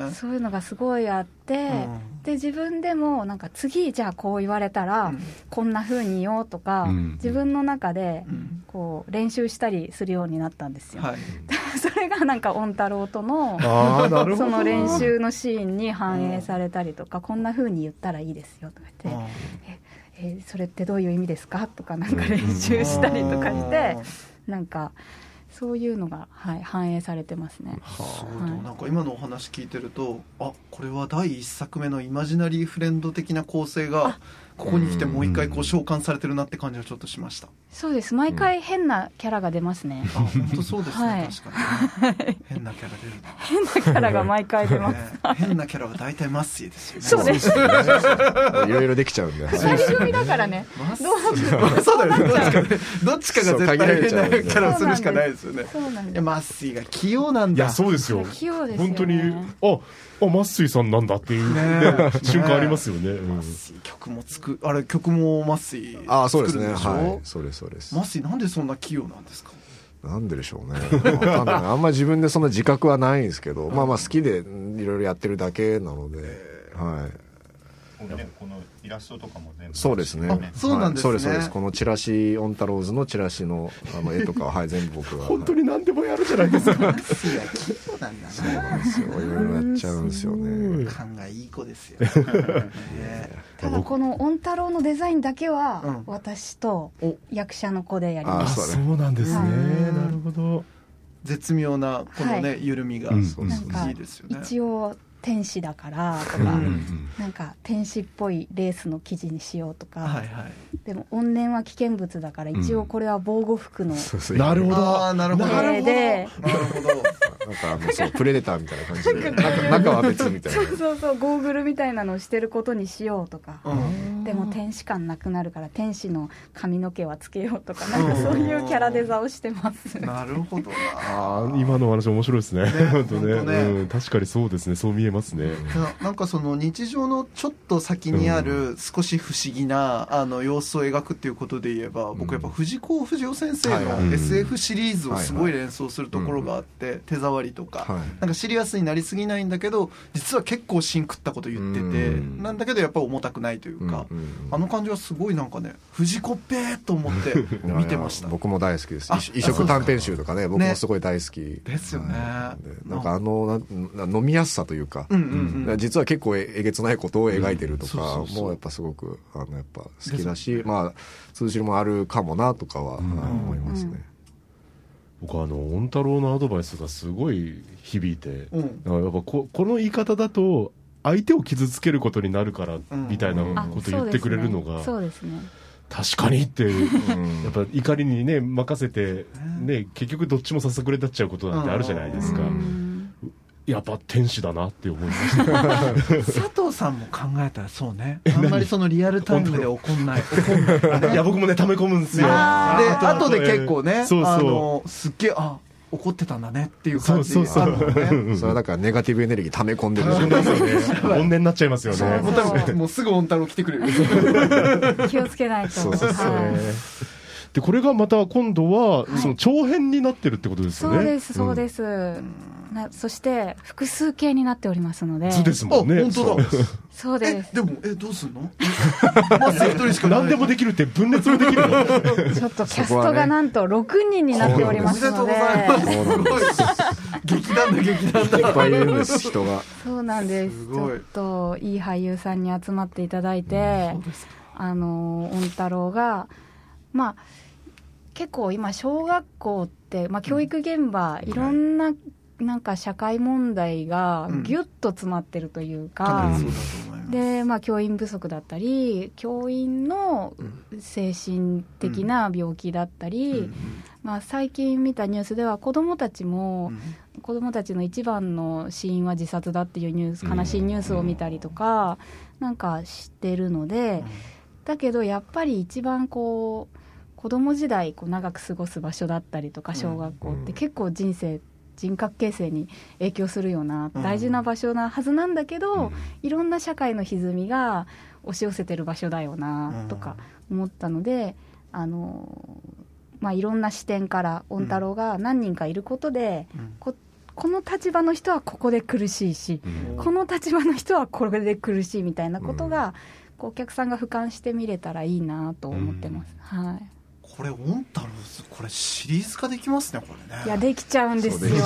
うん。そういうのがすごいあって、うん。で自分でもなんか次じゃあこう言われたら、うん。こんな風に言おうとか、うん。自分の中でうん。こう練習したりするようになったんですよ、はい。それがなんか御太郎とのその練習のシーンに反映されたりとか、こんな風に言ったらいいですよとか言って、えーそれってどういう意味ですか？とかなんか練習したりとかして、なんかそういうのが、はい、反映されてますね。そうはい。なんか今のお話聞いてるとあこれは第一作目のイマジナリーフレンド的な構成がここに来てもう一回こう召喚されてるなって感じがちょっとしましたそうです。毎回変なキャラが出ますね、あ本当そうですね、はい。確かに。変なキャラ出るな。変なキャラが毎回出ます、ね。変なキャラは大体マッシーですよね。そうです。いろいろできちゃうんで。二人組だからね。マッシどうーそうだよね。どっちかねどっちかが絶対変なキャラをするしかないですよね。そうなんです。いやマッシーが器用なんだ。いやそうですよ。器用ですよね。本当にああマッスイさんなんだっていう、ね。瞬間ありますよね、曲も作あれ曲もマッシーああそうですね。はい。そうですそうです。マッシーなんでそんな器用なんですか？なんででしょうね。わかんない。あんまり自分でそんな自覚はないんですけど、まあまあ好きでうんいろいろやってるだけなので、はいこのイラストとかも全部そうですね。あそうなんですね。はい。そうですそうです。このチラシオンタローズのチラシのあの絵とかは、はい、全部僕が 本当に何でもやるじゃないですか。そうなんですよ。いろいろやっちゃうんですよね。勘がいい子ですよ、ね ただこの御太郎のデザインだけはうん。私とお。役者の子でやりあます。そうそうなんですね。はい。なるほど。絶妙なこのね、は緩みが、うん。いいですよね。一応天使だからとか、うんなんか天使っぽいレースの生地にしようとか、はいはい。でも怨念は危険物だから一応これは防護服の。そうそう。なるほど。なるほど。なるほど。でなるほど。なんかあのそうプレデターみたいな感じで。中中は別みたいな。そうそうそうゴーグルみたいなのをしてることにしようとか、うんでも天使感なくなるから天使の髪の毛はつけようとかなんかそういうキャラデザをしてます。なるほどな。ああ今の話面白いですね 本当ね。本当ね。うん、確かにそうですね。そう見えますね、なんかその日常のちょっと先にある少し不思議なあの様子を描くっていうことで言えば僕やっぱ藤子不二雄先生の SF シリーズをすごい連想するところがあって手触りとか。はい。なんかシリアスになりすぎないんだけど実は結構芯食ったこと言っててうん。なんだけどやっぱ重たくないというかあの感じはすごいなんかね藤子っぺーと思って 見てました。僕も大好きです。あ異異色短編集とかね僕もすごい大好き。ですよね。はいでなんかあの飲みやすさというか、うんうんうん。実は結構ええげつないことを描いてるとか、もうやっぱすごくあのやっぱ好きだし、まあ通じるもあるかもなとかは、はい思いますね、僕はあの御太郎のアドバイスがすごい響いて、うん。だからやっぱここの言い方だと相手を傷つけることになるからうん。みたいなあこと言ってくれるのがそうですね。確かにっていう。やっぱ怒りにね任せて、ね、結局どっちもささくれ立っちゃうことなんてあるじゃないですか、やっぱ天使だなって思いました。佐藤さんも考えたらそうね。あんまりそのリアルタイムで怒んない。怒んない。いや僕もね溜め込むんですよ。であ後で結構ねそうそう。あのすっげえあ怒ってたんだねっていう感じそうそうそう。あるもんねそれはだからネガティブエネルギー溜め込んでるそうですよね。怨念になっちゃいますよね。もうすぐ御太郎来てくれる。気をつけないと。そうそうそう。はいでこれがまた今度はその長編になってるってことですよね。そうですそうです、なそして複数形になっておりますので。図ですあもんね。本当だ。そう。です。えでもえどうすんの？まず一人しかない。何でもできるって分裂もできるの。ちょっとキャストがなんと6人になっておりますので。おめでとうございます。すごい劇団だ劇団だいっぱいいるんです人が。そうなんです。ちょっといい俳優さんに集まっていただいて、そうですか。あの御太郎がまあ結構今小学校って、まあ、教育現場、い。ろんななんか社会問題がうん。ギュッと詰まってるというかうだと思います。で、まあ、教員不足だったり教員の精神的な病気だったり、うんまあ、最近見たニュースでは子どもたちも、うん。子どもたちの一番の死因は自殺だっていうニュース悲しいニュースを見たりとか、なんかしてるので、だけどやっぱり一番こう子供時代こう長く過ごす場所だったりとか小学校って結構人生人格形成に影響するような大事な場所なはずなんだけど、いろんな社会の歪みが押し寄せてる場所だよなとか思ったので、あのまあ、いろんな視点から御太郎が何人かいることで、うん。ここの立場の人はここで苦しいし、うん。この立場の人はこれで苦しいみたいなことが、お客さんが俯瞰してみれたらいいなと思ってます、はいこれ御太郎これシリーズ化できますねこれね。いやできちゃうんですよ。ね。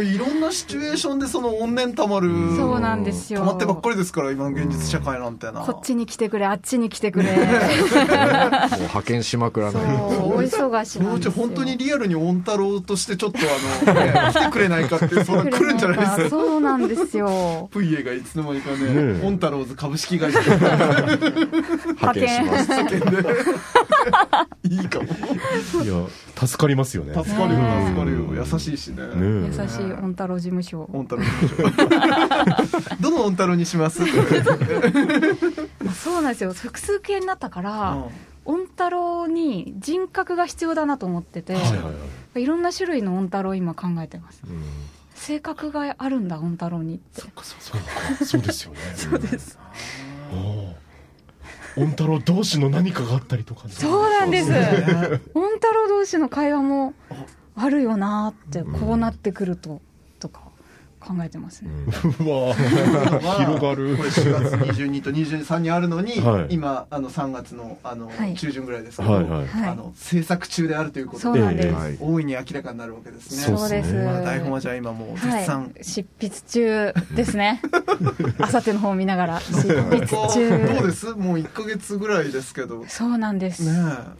いろんなシチュエーションでその怨念たまるそうなんですよ。たまってばっかりですから今の現実社会なんてな。こっちに来てくれあっちに来てくれ。もう派遣しまくらそうない大忙しなんですよ。本当にリアルに御太郎としてちょっとあの、ね来てくれないかってそんな来るんじゃないですか。そうなんですよ。プイエがいつの間にかねねえ。御太郎ズ株式会社派遣。します。叫んでいいかも。いや助かりますよね。助かるよね助かるよ。優しいしね。ね優しい御太郎事務所。御太郎にしましょうどの御太郎にします？そうなんですよ。複数形になったから、うん。御太郎に人格が必要だなと思ってて、はいはいはい。いろんな種類の御太郎を今考えてます。うん。性格があるんだ御太郎にって。そうかそうですよね。そうです。おー御太郎同士の何かがあったりとかね。そうなんです。ね。御太郎同士の会話もあるよなってこうなってくると考えてますね、う わ広がる。これ4月22と23にあるのに、はい。今あの3月のあの、はい。中旬ぐらいですけど、はいはい。はい。あの制作中であるということでで大いに明らかになるわけですね。そうですね。まだ台本はじゃあ今もう絶賛、はい、執筆中ですね。あさっての方を見ながら執筆どう中です？もう1か月ぐらいですけど。ねそうなんです、え。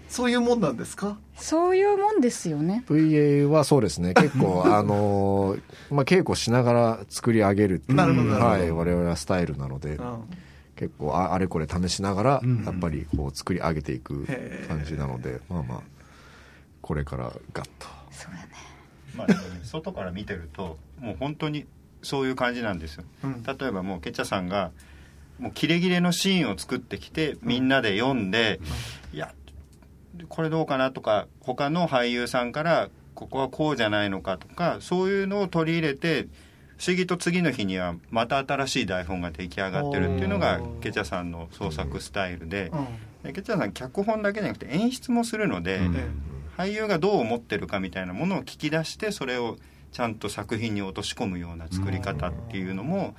そういうもんなんですか？そういうもんですよね。VA はそうですね。結構 あのーまあ稽古しながら作り上げるっていうはい我々はスタイルなのでうん。結構ああれこれ試しながらうんやっぱりこう作り上げていく感じなのでまあまあこれからガッと。そうだね。まあ外から見てるともう本当にそういう感じなんですよ。うん。例えばもうケチャさんがもうキレキレのシーンを作ってきてみんなで読んで、いやこれどうかなとか他の俳優さんからここはこうじゃないのかとかそういうのを取り入れて不思議と次の日にはまた新しい台本が出来上がってるっていうのがケチャさんの創作スタイルでうん。でケチャさん脚本だけじゃなくて演出もするので、うん。え俳優がどう思ってるかみたいなものを聞き出してそれをちゃんと作品に落とし込むような作り方っていうのも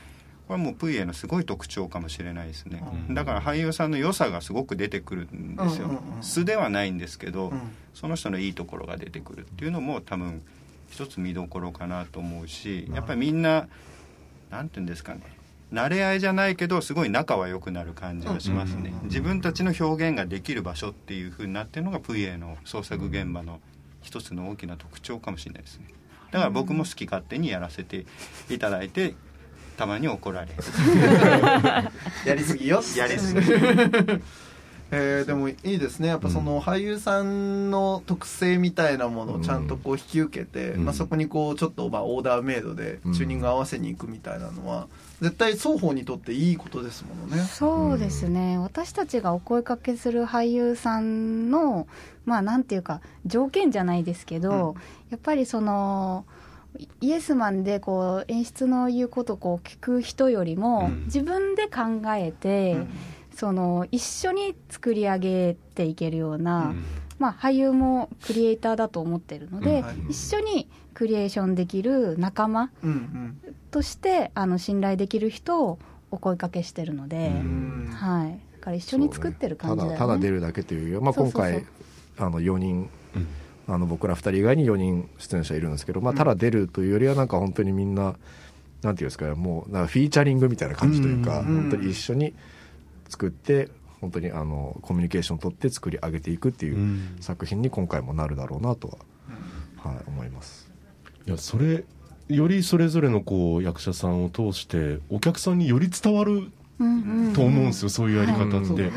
これはもう VA のすごい特徴かもしれないですね。うん。だから俳優さんの良さがすごく出てくるんですよ。素ではないんですけどうん。その人のいいところが出てくるっていうのも多分一つ見どころかなと思うしやっぱりみんななんていうんですかね。慣れ合いじゃないけどすごい仲は良くなる感じがしますね。自分たちの表現ができる場所っていう風になってるのが VA の創作現場の一つの大きな特徴かもしれないですね。だから僕も好き勝手にやらせていただいてたまに怒られる。やりすぎよ。やりすぎ。えーでもいいですね。やっぱその俳優さんの特性みたいなものをちゃんとこう引き受けて、うん。まあ、そこにこうちょっとまあオーダーメイドでチューニング合わせに行くみたいなのは絶対双方にとっていいことですものね。そうですね、私たちがお声かけする俳優さんのまあなんていうか条件じゃないですけど、やっぱりそのイエスマンでこう演出の言うことをこう聞く人よりも、うん。自分で考えて、うん。その一緒に作り上げていけるような、うん。まあ、俳優もクリエイターだと思ってるので、うん。はい。一緒にクリエーションできる仲間うんうん。としてあの信頼できる人をお声かけしてるので、うん。はい、だから一緒に作ってる感じだよね。ただただ出るだけというまあ、今そうそうそう。回あの4人うんあの僕ら2人以外に4人出演者いるんですけど、まあ、ただ出るというよりはなんか本当にみんななんていうんですかねもうなんかフィーチャリングみたいな感じというか、うん本当に一緒に作って本当にあのコミュニケーションを取って作り上げていくっていううん。作品に今回もなるだろうなとは、はい、思います。いやそれよりそれぞれのこう役者さんを通してお客さんにより伝わると思うんですよ、そういうやり方って、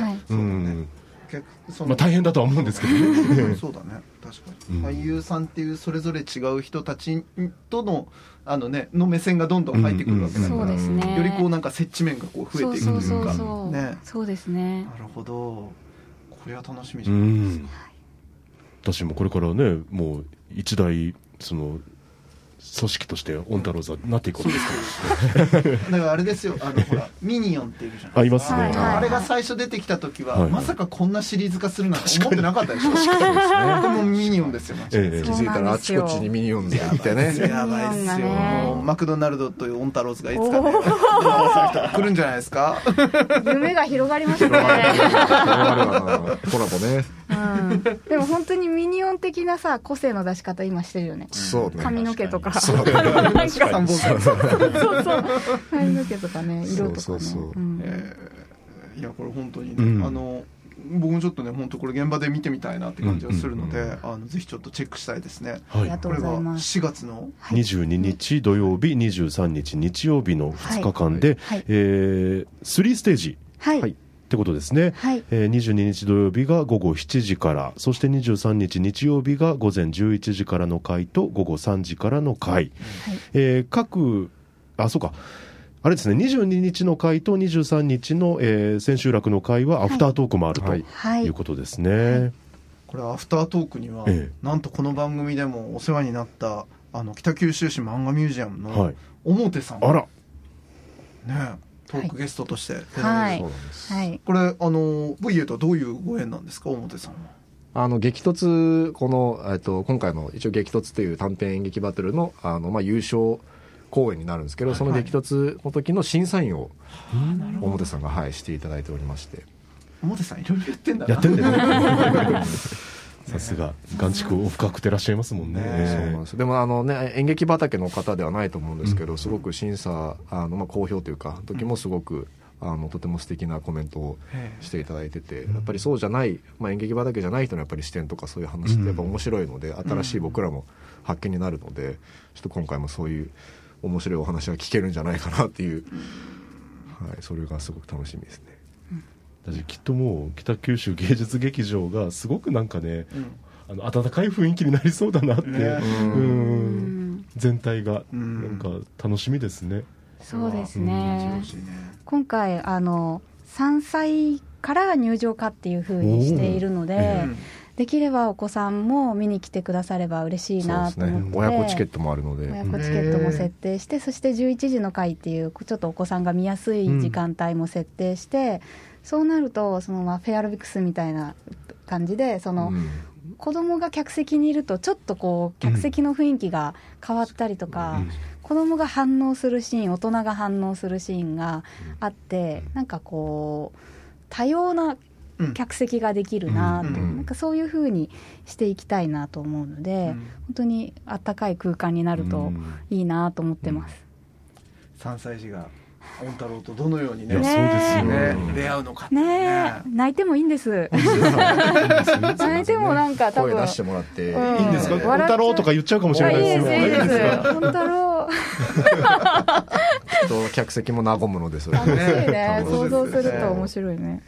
まあ、大変だとは思うんですけどね。そうだね。確かに、うん。俳優さんっていうそれぞれ違う人たちとのあのねの目線がどんどん入ってくるわけだから、そうですね。よりこうなんか接地面がこう増えていくというか。そうそうそうそう、ね。そうですね。なるほど。これは楽しみじうゃないですん。私もこれからねもう一大その組織としてオンタローズはなっていこうとですか。だからあれですよ。あのほらミニオンっているじゃないあいますね、あれが最初出てきた時は、はいまさかこんなシリーズ化するなんて思ってなかったでしょ。でもミニオンですよ気づいたらあちこちにミニオンズがいてね。やばいっすよ、ねもうマクドナルドというオンタローズがいつかね来るんじゃないですか。夢が広がりますね、コラボねうん、でも本当にミニオン的なさ個性の出し方今してるよね。そうね。髪の毛とか。そうねなんか。三本線そうそう。髪の毛とかね色とかね。そうそうそう。うん。えーいやこれ本当にね、うん。あの僕もちょっとね本当これ現場で見てみたいなって感じがするので、うんうんあのぜひちょっとチェックしたいですね、はい。ありがとうこれがございます。4月の22日土曜日23日日曜日の2日間で、はいえー、3ステージはいはいってことですね、はい。えー、22日土曜日が午後7時からそして23日日曜日が午前11時からの回と午後3時からの回、はい。えー各あそうか。あれですね。22日の回と23日の、えー千秋楽の回はアフタートークもあるとはい。はい。いうことですね、これアフタートークには、えなんとこの番組でもお世話になったあの北九州市漫画ミュージアムのはい。表さん、あら。ねトークゲストとして。出られる、はい。そうなんです。はい。これあの VA とはどういうご縁なんですか？表さんはあの激突この、えっと、今回の一応激突という短編演劇バトルのあの、まあ、優勝公演になるんですけど、その激突の時の審査員を表さんが、はい、していただいておりまして。表さんいろいろやってんだな。やってんだよね さすが。眼蓄を深くてらっしゃいますもんね。ね。そうなんです。でもあの、ね、演劇畑の方ではないと思うんですけど、すごく審査あの、まあ、好評というか時もすごく、あのとても素敵なコメントをしていただいてて、やっぱりそうじゃない、まあ、演劇畑じゃない人のやっぱり視点とかそういう話ってやっぱ面白いので、新しい僕らも発見になるのでちょっと今回もそういう面白いお話が聞けるんじゃないかなっていう、はい、それがすごく楽しみですね。きっともう北九州芸術劇場がすごくなんかねうん。あの温かい雰囲気になりそうだなって、ね。うん。うん。全体がうん。なんか楽しみですね、そうですね。今回あの3歳から入場化っていうふうにしているので、できればお子さんも見に来てくだされば嬉しいなと思って。親子チケットもあるので、親子チケットも設定して、そして11時の回っていうちょっとお子さんが見やすい時間帯も設定して、そうなるとそのまあフェアロビクスみたいな感じでその、うん。子供が客席にいるとちょっとこう客席の雰囲気が変わったりとか、うん。子供が反応するシーン大人が反応するシーンがあって、なんかこう多様なうん客席ができるなと、うん。なんかそういう風にしていきたいなと思うので、うん。本当にあったかい空間になるとうん。いいなと思ってます。3歳児が御太郎とどのようにねそうですよ、ねうん出会うのかね。え。泣いてもいいんです。泣いてもなんか多分。声出してもらって、うん。いいんですか？う。ん小太郎とか言っちゃうかもしれないですよ。あいいですいいです本太郎。っと客席も和むのでそれ。楽しいね。想像すると面白いね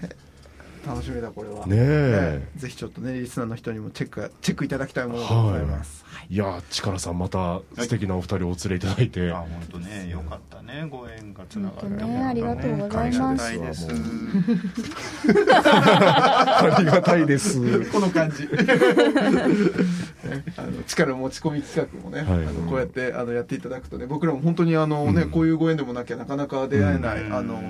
楽しみだこれは。ねえ。ぜひちょっとねリスナーの人にもチェックチェックいただきたいものでございます、い。やー力さんまた素敵なお二人をお連れいただいて、あ本当ねよかったねご縁がつながって。本当ねありがとうございます。ありがたいです。もありがたいです。この感じ。あの力持ち込み企画もね、はい。あのこうやってあのやっていただくとね僕らも本当にあの、ねうん。こういうご縁でもなきゃなかなか出会えない、うん。あの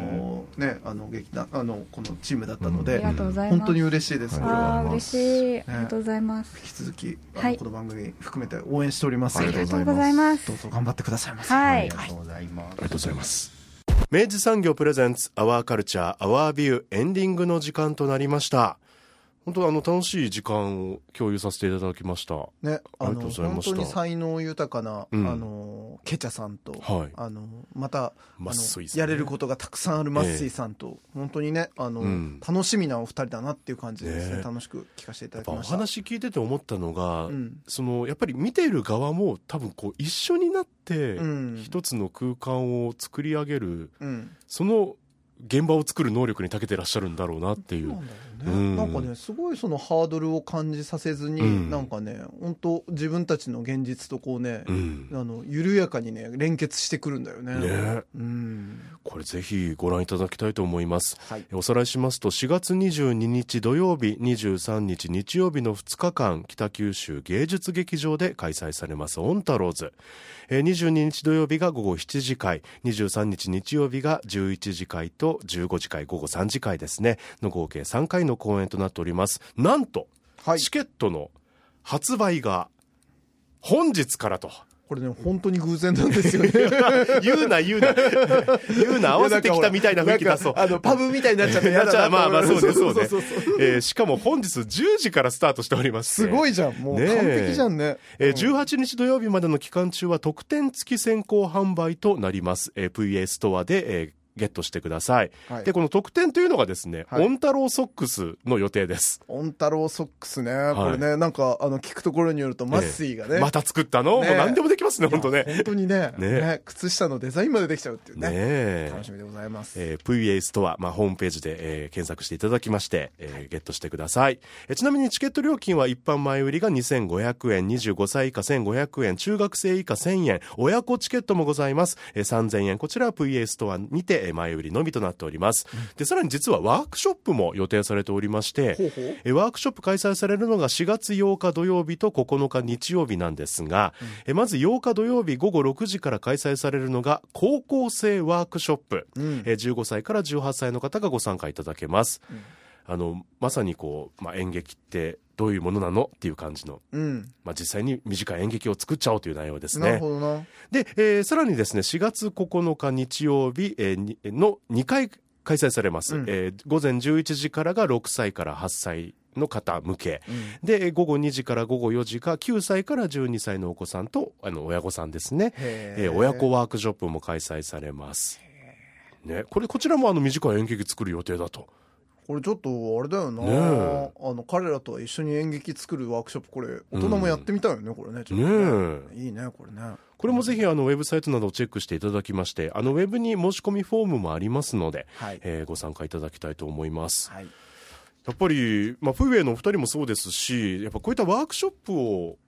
ねあの劇団あのこのチームだったので、ありがとうございます。本当に嬉しいです、これは。嬉しい。ありがとうございます。引き続きあの、はい。この番組含めて応援しております。ありありがとうございます。がとうございますどうぞ頑張ってくださいませ。はい。ありがとうございます。ありがとうございます。明治産業プレゼンツアワーカルチャーアワービューエンディングの時間となりました本当あの楽しい時間を共有させていただきました。ね、あありがとうのございました。本当に才能豊かな、うん。あのケチャさんと、はい。あのまたマッね。やれることがたくさんあるマッスイさんと、本当にねあの、うん。楽しみなお二人だなっていう感じでですね。ね。楽しく聞かせていただきました。話聞いてて思ったのが、うん。そのやっぱり見ている側も多分こう一緒になってうん。一つの空間を作り上げるうんその現場を作る能力に長けてらっしゃるんだろうなっていうね、うん。なんかねすごいそのハードルを感じさせずに、うん。なんかね本当自分たちの現実とこうね、うん。あの緩やかにね連結してくるんだよね。ね。うん。これぜひご覧いただきたいと思います。はい。おさらいしますと4月22日土曜日23日日曜日の2日間北九州芸術劇場で開催されますオンタローズえー22日土曜日が午後7時会23日日曜日が11時会と15時会午後3時会ですね。の合計3回の公演となっております。なんと、はい。チケットの発売が本日からと。これね本当に偶然なんですよね。言うな言うな。言うな合わせてきたみたいな雰囲気出そうあのパブみたいになっちゃって嫌だな まあまあそうですそうです。えーしかも本日10時からスタートしております。すごいじゃんもう。完璧じゃんね。えー18日土曜日までの期間中は特典付き先行販売となります、えー VA ストアで、えーゲットしてください、はい。でこの特典というのがですね、はい。オンタローソックスの予定です。オン太郎ソックスね、これねなんかあの聞くところによるとマッシーがね、また作ったの、ね。もう何でもできますね本当ね。本当にね。ね。ね。靴下のデザインまでできちゃうっていうね。楽しみでございます、えー VA ストア、まあ、ホームページで、えー検索していただきまして、えーゲットしてください、えーちなみにチケット料金は一般前売りが2500円25歳以下1500円中学生以下1000円親子チケットもございます、えー3000円。こちらは VA ストアにてえー前売りのみとなっております、でさらに実はワークショップも予定されておりましてほうワークショップ開催されるのが4月8日土曜日と9日日曜日なんですが、えーまず8日土曜日午後6時から開催されるのが高校生ワークショップ、うん。えー15歳から18歳の方がご参加いただけます、あのまさにこう、まあ、演劇ってどういうものなのっていう感じの、うん。まあ、実際に短い演劇を作っちゃおうという内容ですね。で、えーさらにですね4月9日日曜日、えーにの2回開催されます、うん。えー午前11時からが6歳から8歳の方向け、うん。でえー午後2時から午後4時が9歳から12歳のお子さんとあの親御さんですね、へえー親子ワークショップも開催されます。ね、これこちらもあの短い演劇作る予定だと。これちょっとあれだよな、ねえ。あの彼らと一緒に演劇作るワークショップこれ大人もやってみたいよね、これねちょっとね。いいねこれね。これもぜひあのウェブサイトなどをチェックしていただきまして、あのウェブに申し込みフォームもありますので、はい。えーご参加いただきたいと思います。はい。やっぱり、まあ、フーウェイのお二人もそうですし、やっぱこういったワークショップを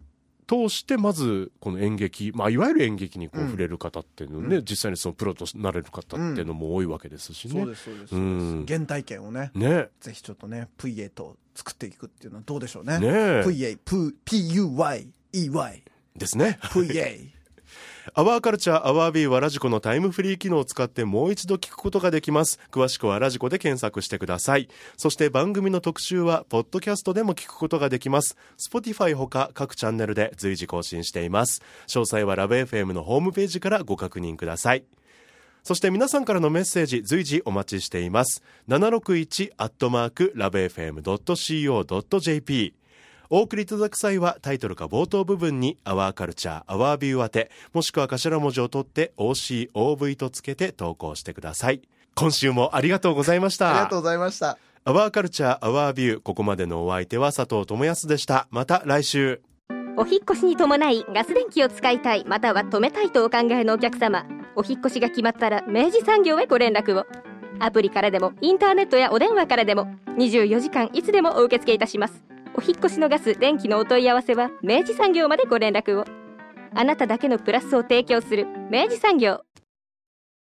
通して、まず、この演劇、まあ、いわゆる演劇にこううん。触れる方っていうのね、うん。実際にそのプロとなれる方っていうのも多いわけですしね。そうですそうですうそうです。ん。原体験をねね。ぜひちょっとね PA と作っていくっていうのはどうでしょうね。ね PA PUYEY ですね。PA アワーカルチャーアワービーはラジコのタイムフリー機能を使ってもう一度聞くことができます。詳しくはラジコで検索してください。そして番組の特集は、ポッドキャストでも聞くことができます。Spotify ほか各チャンネルで随時更新しています。詳細はラブ FM のホームページからご確認ください。そして皆さんからのメッセージ随時お待ちしています。761アットマークラブ FM.co.jp お送りいただく際はタイトルか冒頭部分に「アワーカルチャーアワービュー宛てもしくは頭文字を取って OCOV とつけて投稿してください。今週もありがとうございました。ありがとうございました。アワーカルチャーアワービューここまでのお相手は佐藤智康でした。また来週。お引っ越しに伴いガス電気を使いたいまたは止めたいとお考えのお客様。お引っ越しが決まったら明治産業へご連絡を。アプリからでもインターネットやお電話からでも24時間いつでもお受け付けいたしますお引越しのガス電気のお問い合わせは明治産業までご連絡を。あなただけのプラスを提供する明治産業。